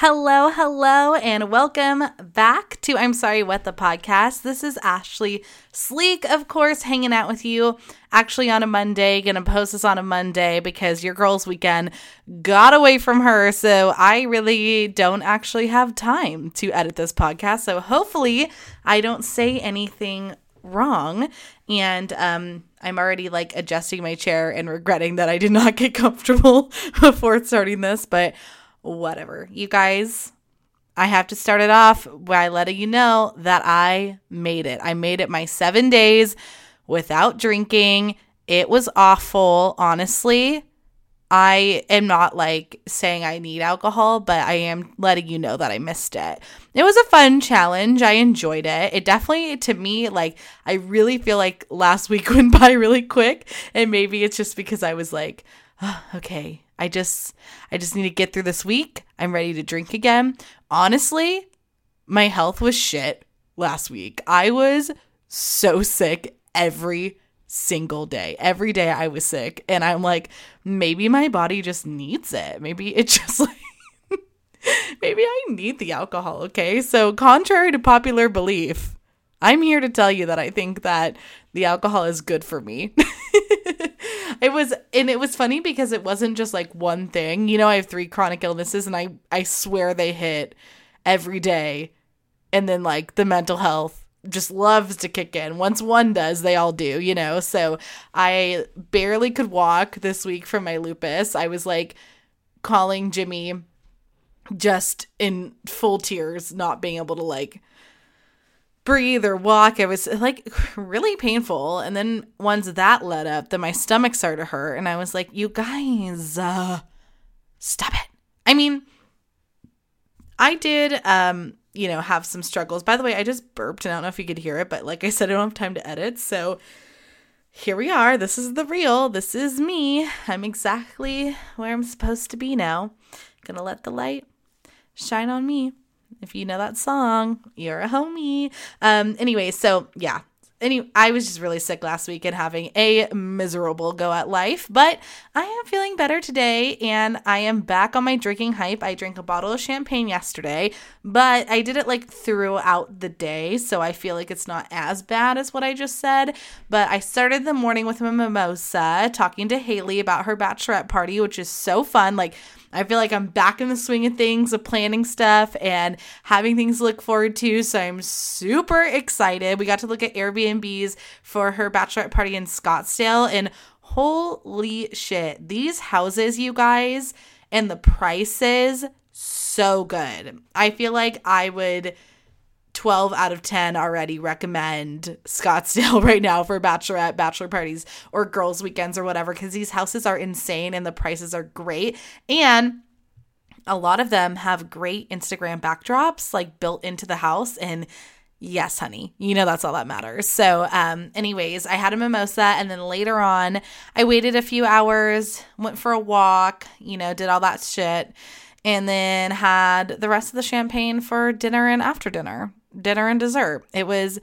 Hello, hello, and welcome back to I'm Sorry What the podcast. This is Ashley Sleek, of course, hanging out with you actually on a Monday. Gonna post this on a Monday because your girl's weekend got away from her. So I really don't actually have time to edit this podcast. So hopefully I don't say anything wrong. And um, I'm already like adjusting my chair and regretting that I did not get comfortable before starting this. But whatever. You guys, I have to start it off by letting you know that I made it. I made it my seven days without drinking. It was awful, honestly. I am not like saying I need alcohol, but I am letting you know that I missed it. It was a fun challenge. I enjoyed it. It definitely, to me, like, I really feel like last week went by really quick. And maybe it's just because I was like, oh, okay, I just I just need to get through this week. I'm ready to drink again. Honestly, my health was shit last week. I was so sick every single day. Every day I was sick and I'm like maybe my body just needs it. Maybe it just like maybe I need the alcohol, okay? So contrary to popular belief, I'm here to tell you that I think that the alcohol is good for me. it was and it was funny because it wasn't just like one thing. You know, I have three chronic illnesses and I I swear they hit every day. And then like the mental health just loves to kick in. Once one does, they all do, you know. So I barely could walk this week from my lupus. I was like calling Jimmy just in full tears, not being able to like breathe or walk. It was like really painful. And then once that let up, then my stomach started to hurt. And I was like, you guys, uh, stop it. I mean, I did, um, you know, have some struggles. By the way, I just burped and I don't know if you could hear it, but like I said, I don't have time to edit. So here we are. This is the real. This is me. I'm exactly where I'm supposed to be now. Gonna let the light shine on me. If you know that song, you're a homie. Um, anyway, so yeah. Any, I was just really sick last week and having a miserable go at life, but I am feeling better today and I am back on my drinking hype. I drank a bottle of champagne yesterday, but I did it like throughout the day, so I feel like it's not as bad as what I just said. But I started the morning with a mimosa, talking to Haley about her bachelorette party, which is so fun. Like, I feel like I'm back in the swing of things of planning stuff and having things to look forward to. So I'm super excited. We got to look at Airbnbs for her bachelorette party in Scottsdale. And holy shit, these houses, you guys, and the prices, so good. I feel like I would 12 out of 10 already recommend Scottsdale right now for bachelorette, bachelor parties, or girls' weekends or whatever, because these houses are insane and the prices are great. And a lot of them have great Instagram backdrops like built into the house. And yes, honey, you know that's all that matters. So, um, anyways, I had a mimosa and then later on, I waited a few hours, went for a walk, you know, did all that shit and then had the rest of the champagne for dinner and after dinner dinner and dessert. It was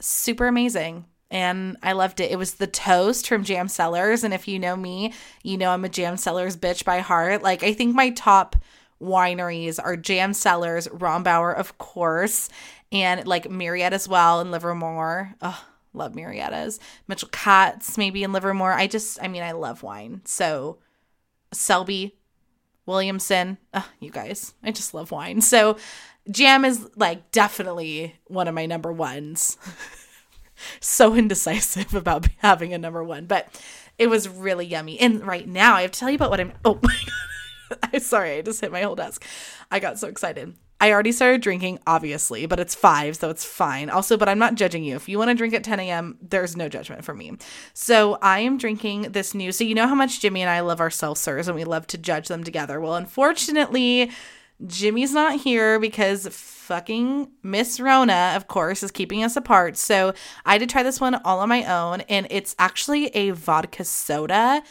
super amazing and I loved it. It was the toast from Jam Cellars. And if you know me, you know I'm a Jam Cellars bitch by heart. Like, I think my top wineries are Jam Cellars, Rombauer, of course, and like Murrieta as well and Livermore. Love Murrieta's. Mitchell Katz, maybe in Livermore. I just, I mean, I love wine. So, Selby, Williamson. Oh, you guys, I just love wine. So, Jam is like definitely one of my number ones. so indecisive about having a number one, but it was really yummy. And right now, I have to tell you about what I'm. Oh my god, I'm sorry, I just hit my whole desk. I got so excited. I already started drinking, obviously, but it's five, so it's fine. Also, but I'm not judging you. If you want to drink at 10 a.m., there's no judgment for me. So I am drinking this new. So you know how much Jimmy and I love our seltzers and we love to judge them together. Well, unfortunately, Jimmy's not here because fucking Miss Rona, of course, is keeping us apart. So I did try this one all on my own, and it's actually a vodka soda.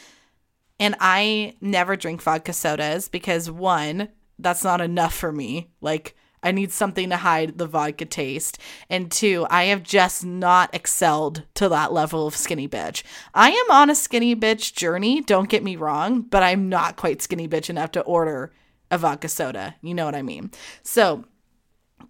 And I never drink vodka sodas because one, that's not enough for me. Like, I need something to hide the vodka taste. And two, I have just not excelled to that level of skinny bitch. I am on a skinny bitch journey, don't get me wrong, but I'm not quite skinny bitch enough to order a vodka soda. You know what I mean? So,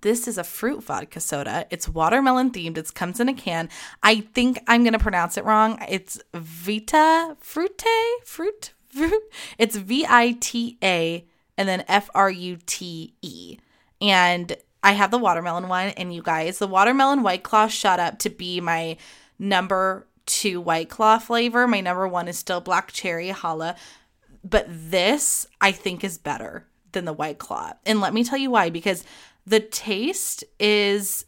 this is a fruit vodka soda. It's watermelon themed. It comes in a can. I think I'm going to pronounce it wrong. It's Vita Frute? Fruit? Fruit? It's V I T A and then F R U T E. And I have the watermelon one. And you guys, the watermelon White Claw shot up to be my number two White Claw flavor. My number one is still Black Cherry Challah. But this, I think, is better than the White Claw. And let me tell you why because the taste is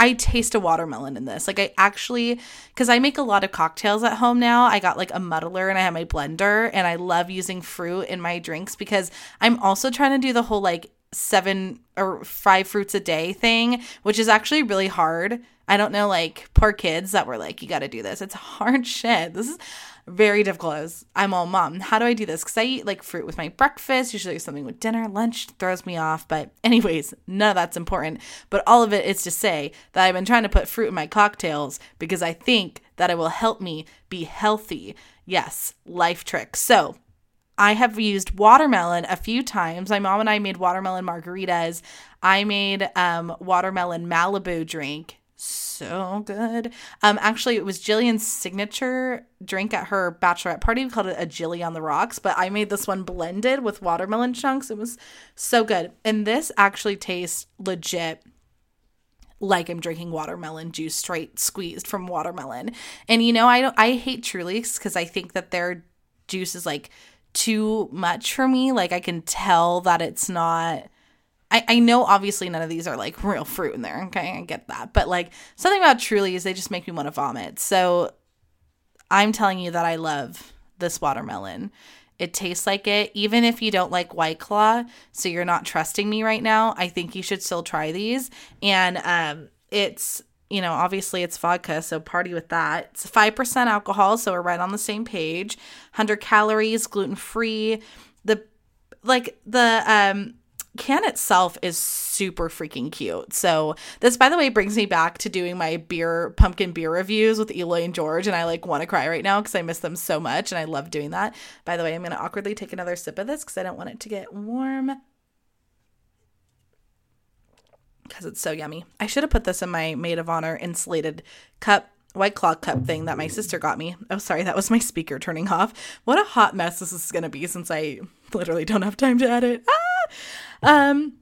I taste a watermelon in this. Like I actually cuz I make a lot of cocktails at home now. I got like a muddler and I have my blender and I love using fruit in my drinks because I'm also trying to do the whole like seven or five fruits a day thing, which is actually really hard. I don't know like poor kids that were like you got to do this. It's hard shit. This is very difficult I'm all mom. How do I do this? Because I eat like fruit with my breakfast, usually something with dinner, lunch throws me off. But, anyways, none of that's important. But all of it is to say that I've been trying to put fruit in my cocktails because I think that it will help me be healthy. Yes, life trick. So, I have used watermelon a few times. My mom and I made watermelon margaritas. I made um, watermelon Malibu drink so good. Um, actually, it was Jillian's signature drink at her bachelorette party. We called it a Jilly on the rocks, but I made this one blended with watermelon chunks. It was so good, and this actually tastes legit like I'm drinking watermelon juice straight squeezed from watermelon. And you know, I don't I hate Truly's because I think that their juice is like too much for me. Like I can tell that it's not I, I know obviously none of these are like real fruit in there. Okay, I get that. But like something about Truly's, they just make me want to vomit. So I'm telling you that I love this watermelon. It tastes like it, even if you don't like White Claw. So you're not trusting me right now. I think you should still try these. And um, it's you know, obviously it's vodka, so party with that. It's 5% alcohol, so we're right on the same page. 100 calories, gluten free. The like the um can itself is super freaking cute. So this, by the way, brings me back to doing my beer pumpkin beer reviews with Eloy and George, and I like want to cry right now because I miss them so much, and I love doing that. By the way, I'm gonna awkwardly take another sip of this because I don't want it to get warm. Because it's so yummy. I should have put this in my maid of honor insulated cup white claw cup thing that my sister got me. Oh, sorry, that was my speaker turning off. What a hot mess this is going to be since I literally don't have time to edit. Ah! Um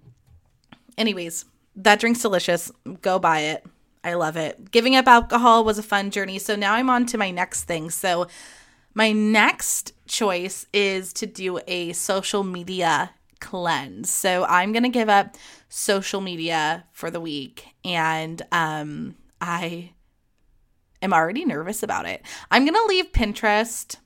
anyways, that drink's delicious. Go buy it. I love it. Giving up alcohol was a fun journey. So now I'm on to my next thing. So my next choice is to do a social media cleanse. So I'm going to give up social media for the week and um I am already nervous about it. I'm going to leave Pinterest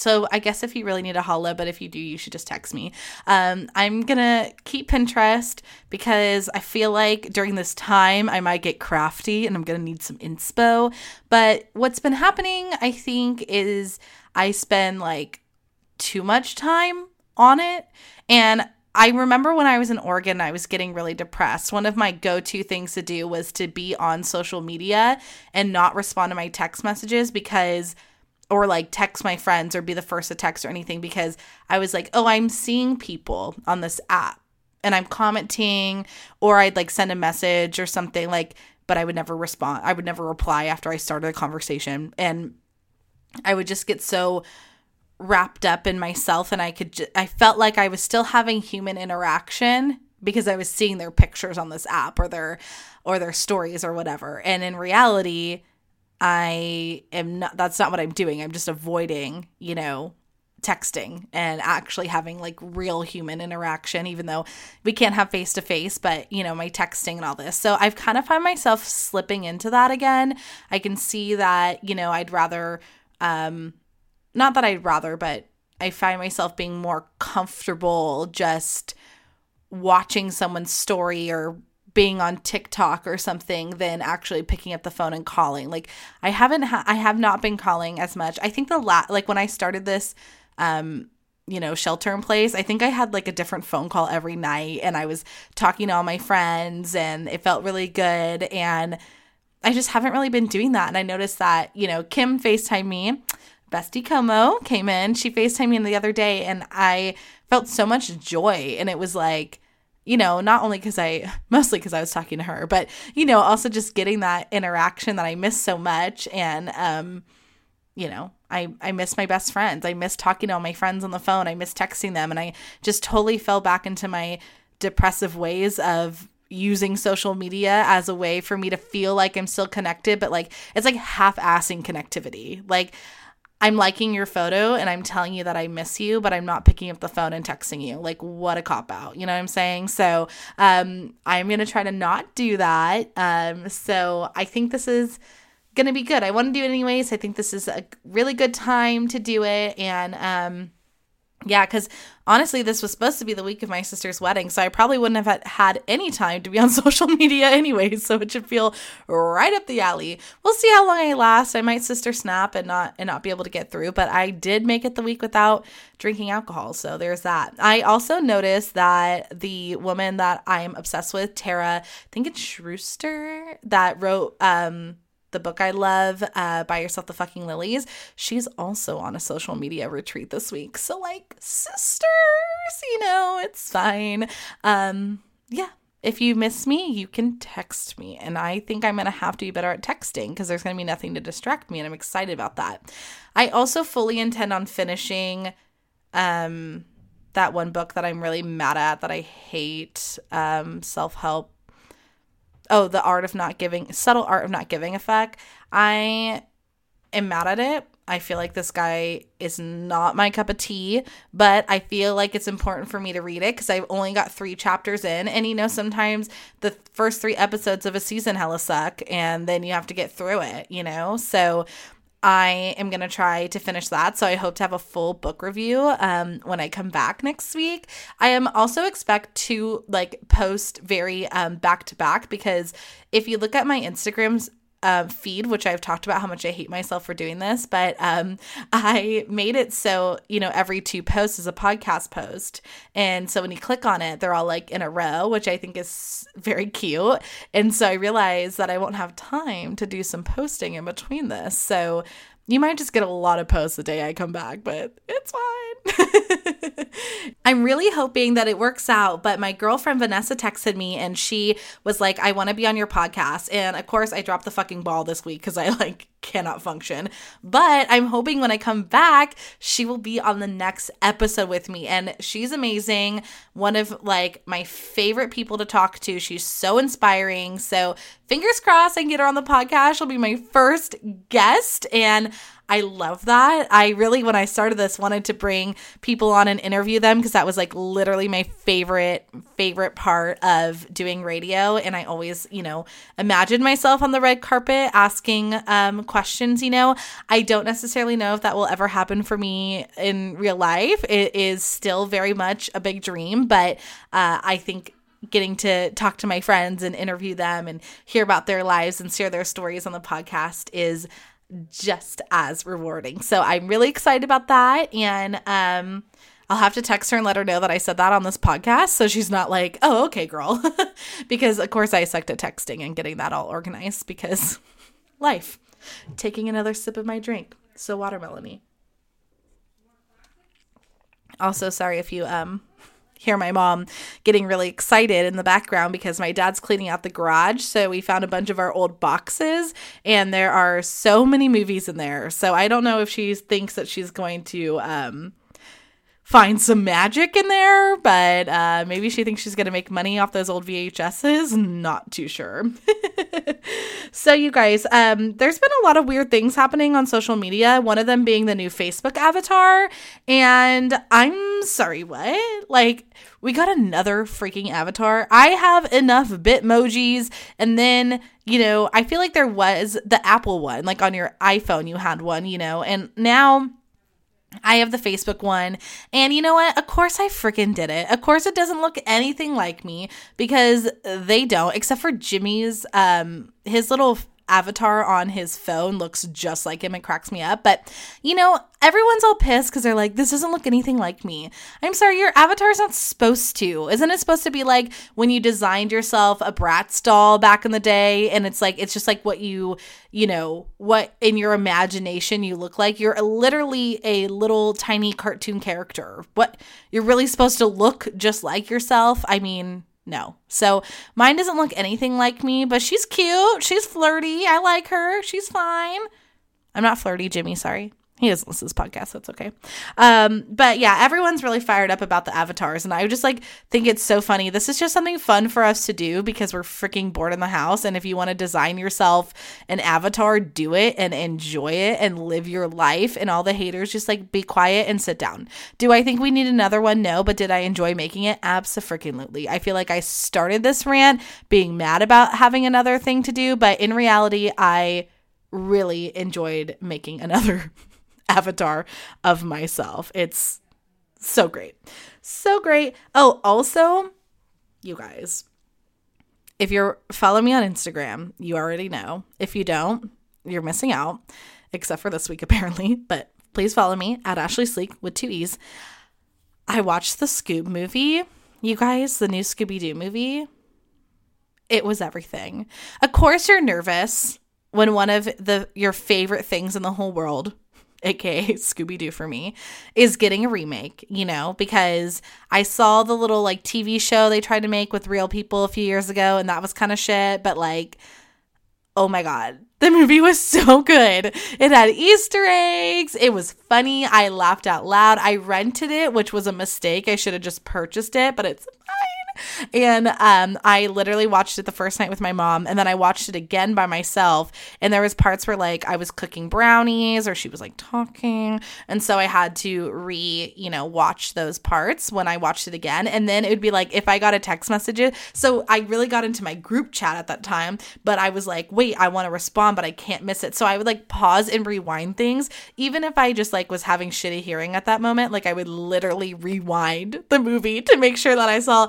so I guess if you really need a holla, but if you do, you should just text me. Um, I'm gonna keep Pinterest because I feel like during this time I might get crafty and I'm gonna need some inspo. But what's been happening, I think, is I spend like too much time on it. And I remember when I was in Oregon, I was getting really depressed. One of my go to things to do was to be on social media and not respond to my text messages because or like text my friends or be the first to text or anything because I was like, oh, I'm seeing people on this app and I'm commenting or I'd like send a message or something like, but I would never respond. I would never reply after I started a conversation. And I would just get so wrapped up in myself and I could, I felt like I was still having human interaction because I was seeing their pictures on this app or their, or their stories or whatever. And in reality, I am not, that's not what I'm doing. I'm just avoiding, you know, texting and actually having like real human interaction, even though we can't have face to face, but you know, my texting and all this. So I've kind of find myself slipping into that again. I can see that, you know, I'd rather, um, not that I'd rather, but I find myself being more comfortable just watching someone's story or being on TikTok or something than actually picking up the phone and calling. Like I haven't ha- I have not been calling as much. I think the la- like when I started this um you know, shelter in place, I think I had like a different phone call every night and I was talking to all my friends and it felt really good and I just haven't really been doing that and I noticed that, you know, Kim FaceTime me bestie Como came in. She FaceTimed me the other day and I felt so much joy. And it was like, you know, not only because I, mostly because I was talking to her, but, you know, also just getting that interaction that I miss so much. And, um, you know, I, I miss my best friends. I miss talking to all my friends on the phone. I miss texting them. And I just totally fell back into my depressive ways of using social media as a way for me to feel like I'm still connected, but like it's like half assing connectivity. Like I'm liking your photo and I'm telling you that I miss you, but I'm not picking up the phone and texting you. Like, what a cop out. You know what I'm saying? So, um, I'm going to try to not do that. Um, so I think this is going to be good. I want to do it anyways. I think this is a really good time to do it. And, um, yeah, because honestly, this was supposed to be the week of my sister's wedding, so I probably wouldn't have had any time to be on social media anyway. So it should feel right up the alley. We'll see how long I last. I might sister snap and not and not be able to get through, but I did make it the week without drinking alcohol, so there's that. I also noticed that the woman that I'm obsessed with, Tara, I think it's Schuster, that wrote um the book I love, uh, Buy Yourself the Fucking Lilies, she's also on a social media retreat this week. So, like, sisters, you know, it's fine. Um, yeah. If you miss me, you can text me. And I think I'm going to have to be better at texting because there's going to be nothing to distract me. And I'm excited about that. I also fully intend on finishing um, that one book that I'm really mad at, that I hate um, self help oh, the art of not giving, subtle art of not giving a fuck. I am mad at it. I feel like this guy is not my cup of tea, but I feel like it's important for me to read it because I've only got three chapters in. And you know, sometimes the first three episodes of a season hella suck, and then you have to get through it, you know? So I am going to try to finish that. So I hope to have a full book review um, when I come back next week. I am also expect to like post very um, back to back because if you look at my Instagrams uh, feed, which I've talked about how much I hate myself for doing this, but um, I made it so, you know, every two posts is a podcast post. And so when you click on it, they're all like in a row, which I think is very cute. And so I realized that I won't have time to do some posting in between this. So you might just get a lot of posts the day I come back, but it's fine. I'm really hoping that it works out. But my girlfriend Vanessa texted me and she was like, I want to be on your podcast. And of course, I dropped the fucking ball this week because I like cannot function. But I'm hoping when I come back, she will be on the next episode with me. And she's amazing. One of like my favorite people to talk to. She's so inspiring. So fingers crossed I can get her on the podcast. She'll be my first guest. And I love that. I really, when I started this, wanted to bring people on and interview them because that was like literally my favorite, favorite part of doing radio. And I always, you know, imagined myself on the red carpet asking um, questions. You know, I don't necessarily know if that will ever happen for me in real life. It is still very much a big dream, but uh, I think getting to talk to my friends and interview them and hear about their lives and share their stories on the podcast is just as rewarding. So I'm really excited about that. And um, I'll have to text her and let her know that I said that on this podcast. So she's not like, oh, okay, girl. because, of course, I sucked at texting and getting that all organized because life. Taking another sip of my drink. So, watermelony. Also, sorry if you um hear my mom getting really excited in the background because my dad's cleaning out the garage. So we found a bunch of our old boxes and there are so many movies in there. So I don't know if she thinks that she's going to um find some magic in there, but uh, maybe she thinks she's going to make money off those old VHSs. Not too sure. so, you guys, um, there's been a lot of weird things happening on social media. One of them being the new Facebook avatar. And I'm sorry, what? Like, we got another freaking avatar. I have enough Bitmojis. And then, you know, I feel like there was the Apple one, like on your iPhone, you had one, you know, and now I have the Facebook one. And you know what? Of course I freaking did it. Of course it doesn't look anything like me because they don't, except for Jimmy's um his little avatar on his phone looks just like him. It cracks me up. But, you know, everyone's all pissed because they're like, this doesn't look anything like me. I'm sorry, your avatar's not supposed to. Isn't it supposed to be like when you designed yourself a Bratz doll back in the day? And it's like, it's just like what you, you know, what in your imagination you look like. You're literally a little tiny cartoon character. What you're really supposed to look just like yourself. I mean, no. So mine doesn't look anything like me, but she's cute. She's flirty. I like her. She's fine. I'm not flirty, Jimmy. Sorry. He doesn't listen to this podcast. That's okay. Um, but yeah, everyone's really fired up about the avatars. And I just like think it's so funny. This is just something fun for us to do because we're freaking bored in the house. And if you want to design yourself an avatar, do it and enjoy it and live your life. And all the haters, just like be quiet and sit down. Do I think we need another one? No. But did I enjoy making it? Absolutely. I feel like I started this rant being mad about having another thing to do. But in reality, I really enjoyed making another avatar of myself. It's so great. So great. Oh, also, you guys, if you're follow me on Instagram, you already know. If you don't, you're missing out, except for this week apparently. But please follow me at Ashley Sleek with two E's. I watched the Scoob movie. You guys, the new Scooby Doo movie. It was everything. Of course, you're nervous when one of the your favorite things in the whole world aka Scooby Doo for me, is getting a remake, you know, because I saw the little like TV show they tried to make with real people a few years ago and that was kind of shit, but like, oh my God, the movie was so good. It had Easter eggs. It was funny. I laughed out loud. I rented it, which was a mistake. I should have just purchased it, but it's and um, I literally watched it the first night with my mom, and then I watched it again by myself. And there was parts where like I was cooking brownies, or she was like talking, and so I had to re, you know, watch those parts when I watched it again. And then it would be like if I got a text message. So I really got into my group chat at that time, but I was like, wait, I want to respond, but I can't miss it. So I would like pause and rewind things, even if I just like was having shitty hearing at that moment. Like I would literally rewind the movie to make sure that I saw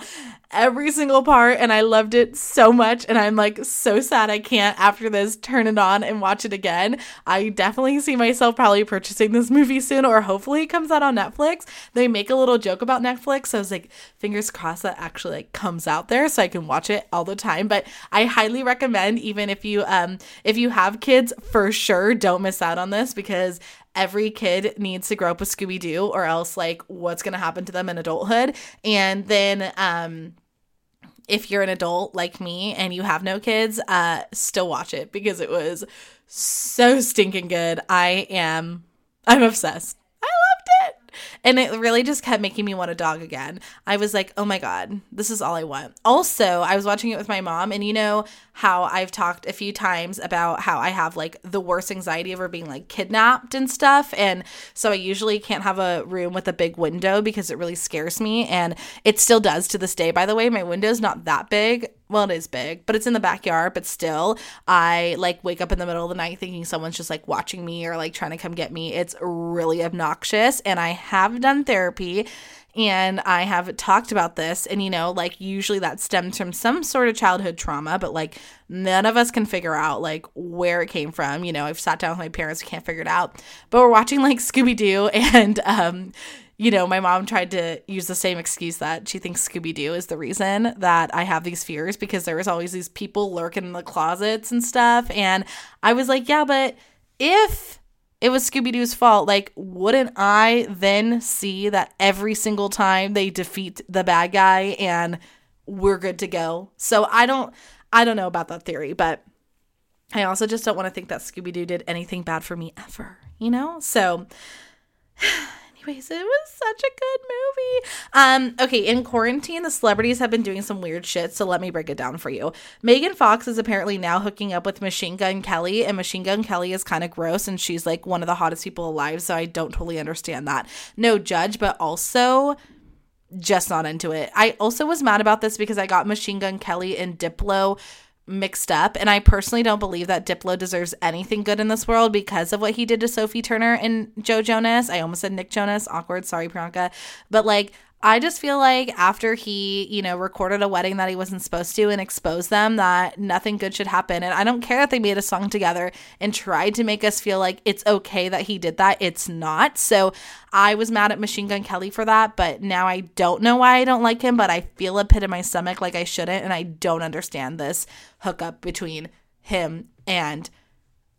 every single part and I loved it so much and I'm like so sad I can't after this turn it on and watch it again. I definitely see myself probably purchasing this movie soon or hopefully it comes out on Netflix. They make a little joke about Netflix. So I was like fingers crossed that actually like comes out there so I can watch it all the time. But I highly recommend even if you um if you have kids for sure don't miss out on this because every kid needs to grow up with Scooby Doo, or else, like, what's going to happen to them in adulthood? And then, um, if you're an adult like me and you have no kids, uh, still watch it because it was so stinking good. I am, I'm obsessed. I loved it. And it really just kept making me want a dog again. I was like, oh my God, this is all I want. Also, I was watching it with my mom, and you know how I've talked a few times about how I have like the worst anxiety over being like kidnapped and stuff. And so I usually can't have a room with a big window because it really scares me. And it still does to this day, by the way. My window's not that big well it is big but it's in the backyard but still i like wake up in the middle of the night thinking someone's just like watching me or like trying to come get me it's really obnoxious and i have done therapy and I have talked about this. And, you know, like usually that stems from some sort of childhood trauma, but like none of us can figure out like where it came from. You know, I've sat down with my parents, we can't figure it out. But we're watching like Scooby Doo and, um, you know, my mom tried to use the same excuse that she thinks Scooby Doo is the reason that I have these fears because there was always these people lurking in the closets and stuff. And I was like, yeah, but if it was Scooby Doo's fault, like, wouldn't I then see that every single time they defeat the bad guy and we're good to go? So I don't, I don't know about that theory, but I also just don't want to think that Scooby Doo did anything bad for me ever, you know? So anyways, it was such a good movie. Um, okay, in quarantine, the celebrities have been doing some weird shit, so let me break it down for you. Megan Fox is apparently now hooking up with Machine Gun Kelly, and Machine Gun Kelly is kind of gross, and she's like one of the hottest people alive, so I don't totally understand that. No judge, but also just not into it. I also was mad about this because I got Machine Gun Kelly and Diplo mixed up. And I personally don't believe that Diplo deserves anything good in this world because of what he did to Sophie Turner and Joe Jonas. I almost said Nick Jonas. Awkward. Sorry, Priyanka. But like, I just feel like after he, you know, recorded a wedding that he wasn't supposed to and exposed them, that nothing good should happen. And I don't care that they made a song together and tried to make us feel like it's okay that he did that. It's not. So I was mad at Machine Gun Kelly for that, but now I don't know why I don't like him, but I feel a pit in my stomach like I shouldn't. And I don't understand this hookup between him and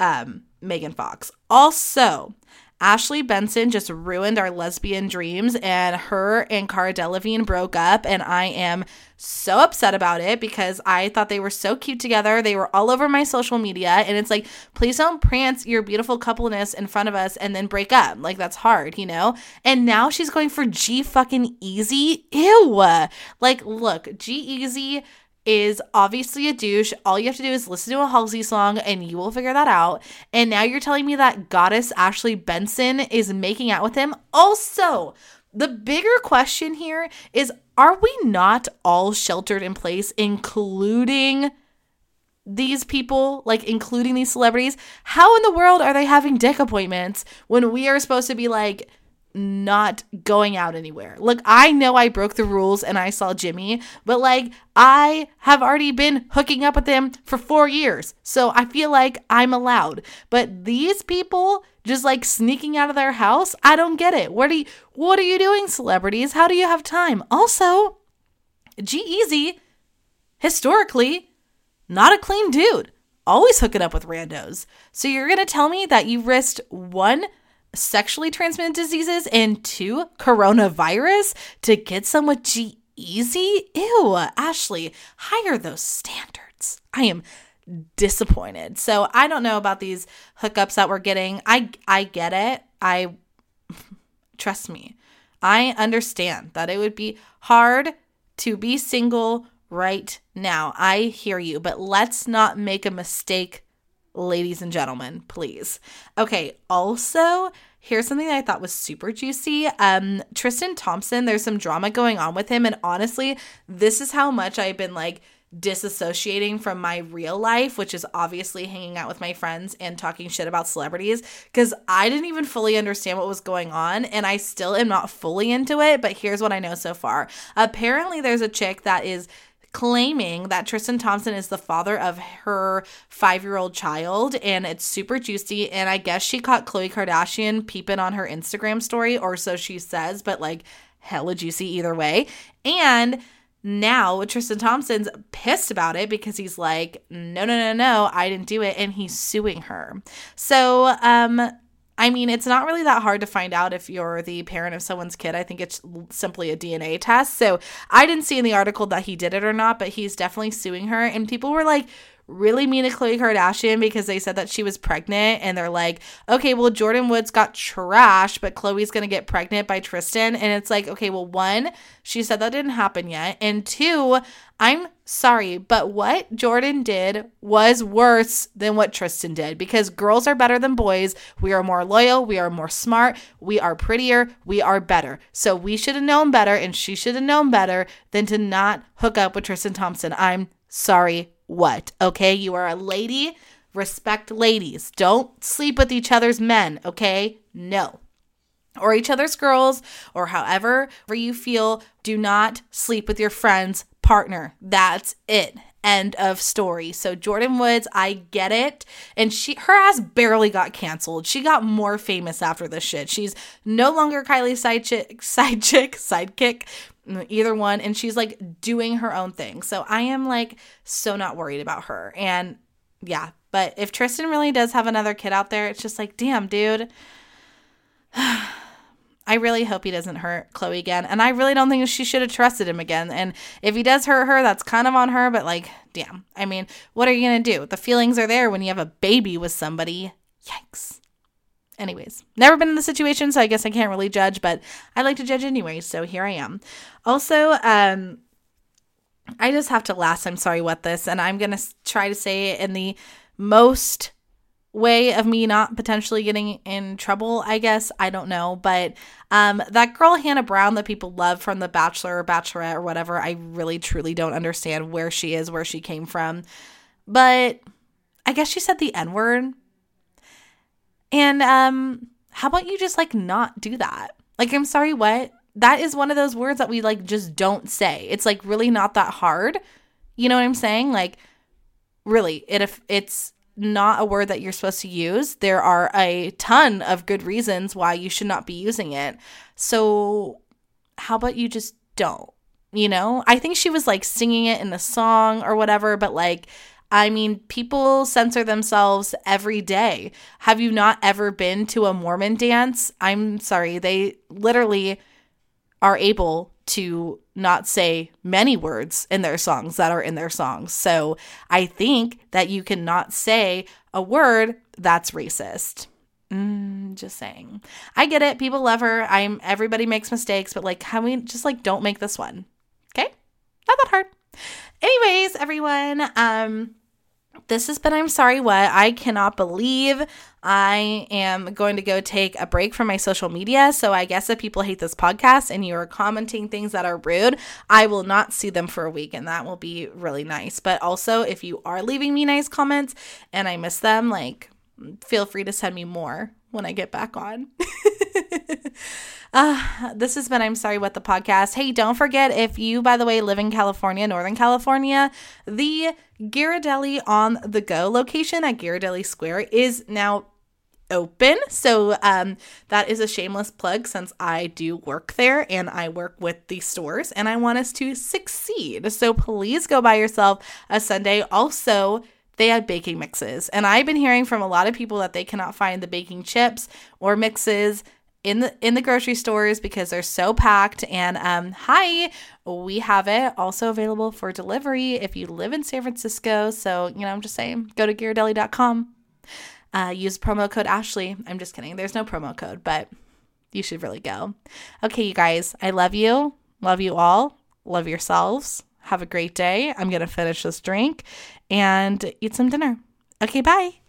um, Megan Fox. Also, Ashley Benson just ruined our lesbian dreams, and her and Cara Delevingne broke up, and I am so upset about it because I thought they were so cute together. They were all over my social media, and it's like, please don't prance your beautiful coupleness in front of us and then break up. Like that's hard, you know. And now she's going for G fucking Easy. Ew. Like, look, G-Eazy is obviously a douche. All you have to do is listen to a Halsey song and you will figure that out. And now you're telling me that goddess Ashley Benson is making out with him. Also, the bigger question here is are we not all sheltered in place, including these people, like including these celebrities? How in the world are they having dick appointments when we are supposed to be like, not going out anywhere. Look, I know I broke the rules and I saw Jimmy, but like I have already been hooking up with him for 4 years. So I feel like I'm allowed. But these people just like sneaking out of their house, I don't get it. What are you what are you doing celebrities? How do you have time? Also, G-Eazy historically not a clean dude. Always hooking up with randos. So you're to tell me that you risked one sexually transmitted diseases and two, coronavirus to get some with G Easy? Ew, Ashley, higher those standards. I am disappointed. So I don't know about these hookups that we're getting. I I get it. I trust me. I understand that it would be hard to be single right now. I hear you, but let's not make a mistake ladies and gentlemen, please. Okay, also, here's something that I thought was super juicy. Um, Tristan Thompson, there's some drama going on with him, and honestly, this is how much I've been like disassociating from my real life, which is obviously hanging out with my friends and talking shit about celebrities, because I didn't even fully understand what was going on, and I still am not fully into it. But here's what I know so far. Apparently, there's a chick that is claiming that Tristan Thompson is the father of her five year old child, and it's super juicy. And I guess she caught Khloe Kardashian peeping on her Instagram story, or so she says, but like hella juicy either way. And now Tristan Thompson's pissed about it because he's like, no, no, no, no, I didn't do it, and he's suing her. So, um, I mean, it's not really that hard to find out if you're the parent of someone's kid. I think it's simply a DNA test. So I didn't see in the article that he did it or not, but he's definitely suing her. And people were like, really mean to Khloe Kardashian because they said that she was pregnant and they're like, okay, well, Jordyn Woods got trashed, but Khloe's going to get pregnant by Tristan. And it's like, okay, well, one, she said that didn't happen yet. And two, I'm sorry, but what Jordyn did was worse than what Tristan did because girls are better than boys. We are more loyal. We are more smart. We are prettier. We are better. So we should have known better and she should have known better than to not hook up with Tristan Thompson. I'm sorry what, okay? You are a lady. Respect ladies. Don't sleep with each other's men, okay? No. Or each other's girls, or however you feel. Do not sleep with your friend's partner. That's it end of story. So Jordyn Woods, I get it. And she her ass barely got canceled. She got more famous after this shit. She's no longer Kylie's side chick, side chick, sidekick either one and she's like doing her own thing so i am like so not worried about her and yeah but if tristan really does have another kid out there it's just like damn dude I really hope he doesn't hurt Khloe again. And I really don't think she should have trusted him again. And if he does hurt her, that's kind of on her, but like, damn. I mean, what are you going to do? The feelings are there when you have a baby with somebody. Yikes. Anyways, never been in the situation, so I guess I can't really judge, but I like to judge anyway, so here I am. Also, um, I just have to last, I'm sorry what this, and I'm gonna try to say it in the most way of me not potentially getting in trouble, I guess. I don't know. But um that girl Hannah Brown that people love from The Bachelor or Bachelorette or whatever, I really truly don't understand where she is, where she came from. But I guess she said the N-word and um how about you just like not do that? Like I'm sorry, what? that is one of those words that we like just don't say. It's like really not that hard. You know what I'm saying? Like really, it if it's not a word that you're supposed to use, there are a ton of good reasons why you should not be using it. So how about you just don't? You know? I think she was like singing it in the song or whatever, but like I mean, people censor themselves every day. Have you not ever been to a Mormon dance? I'm sorry, they literally are able to not say many words in their songs that are in their songs. So I think that you cannot say a word that's racist. Mm, just saying. I get it. People love her. I'm everybody makes mistakes, but like, can we just like don't make this one? Okay, not that hard. Anyways, everyone, um, this has been I'm Sorry What. I cannot believe I am going to go take a break from my social media. So I guess if people hate this podcast and you are commenting things that are rude, I will not see them for a week and that will be really nice. But also, if you are leaving me nice comments and I miss them, like feel free to send me more when I get back on. Uh, this has been I'm Sorry What the podcast. Hey, don't forget if you, by the way, live in California, Northern California, the Ghirardelli on the go location at Ghirardelli Square is now open. So um, that is a shameless plug since I do work there and I work with the stores and I want us to succeed. So please go buy yourself a sundae. Also, they had baking mixes. And I've been hearing from a lot of people that they cannot find the baking chips or mixes in the in the grocery stores because they're so packed. And um hi we have it also available for delivery if you live in san francisco. So you know i'm just saying go to ghirardelli.com uh, use promo code ashley. I'm just kidding. There's no promo code but you should really go. Okay you guys i love you. Love you all. Love yourselves. Have a great day. I'm gonna finish this drink and eat some dinner. Okay bye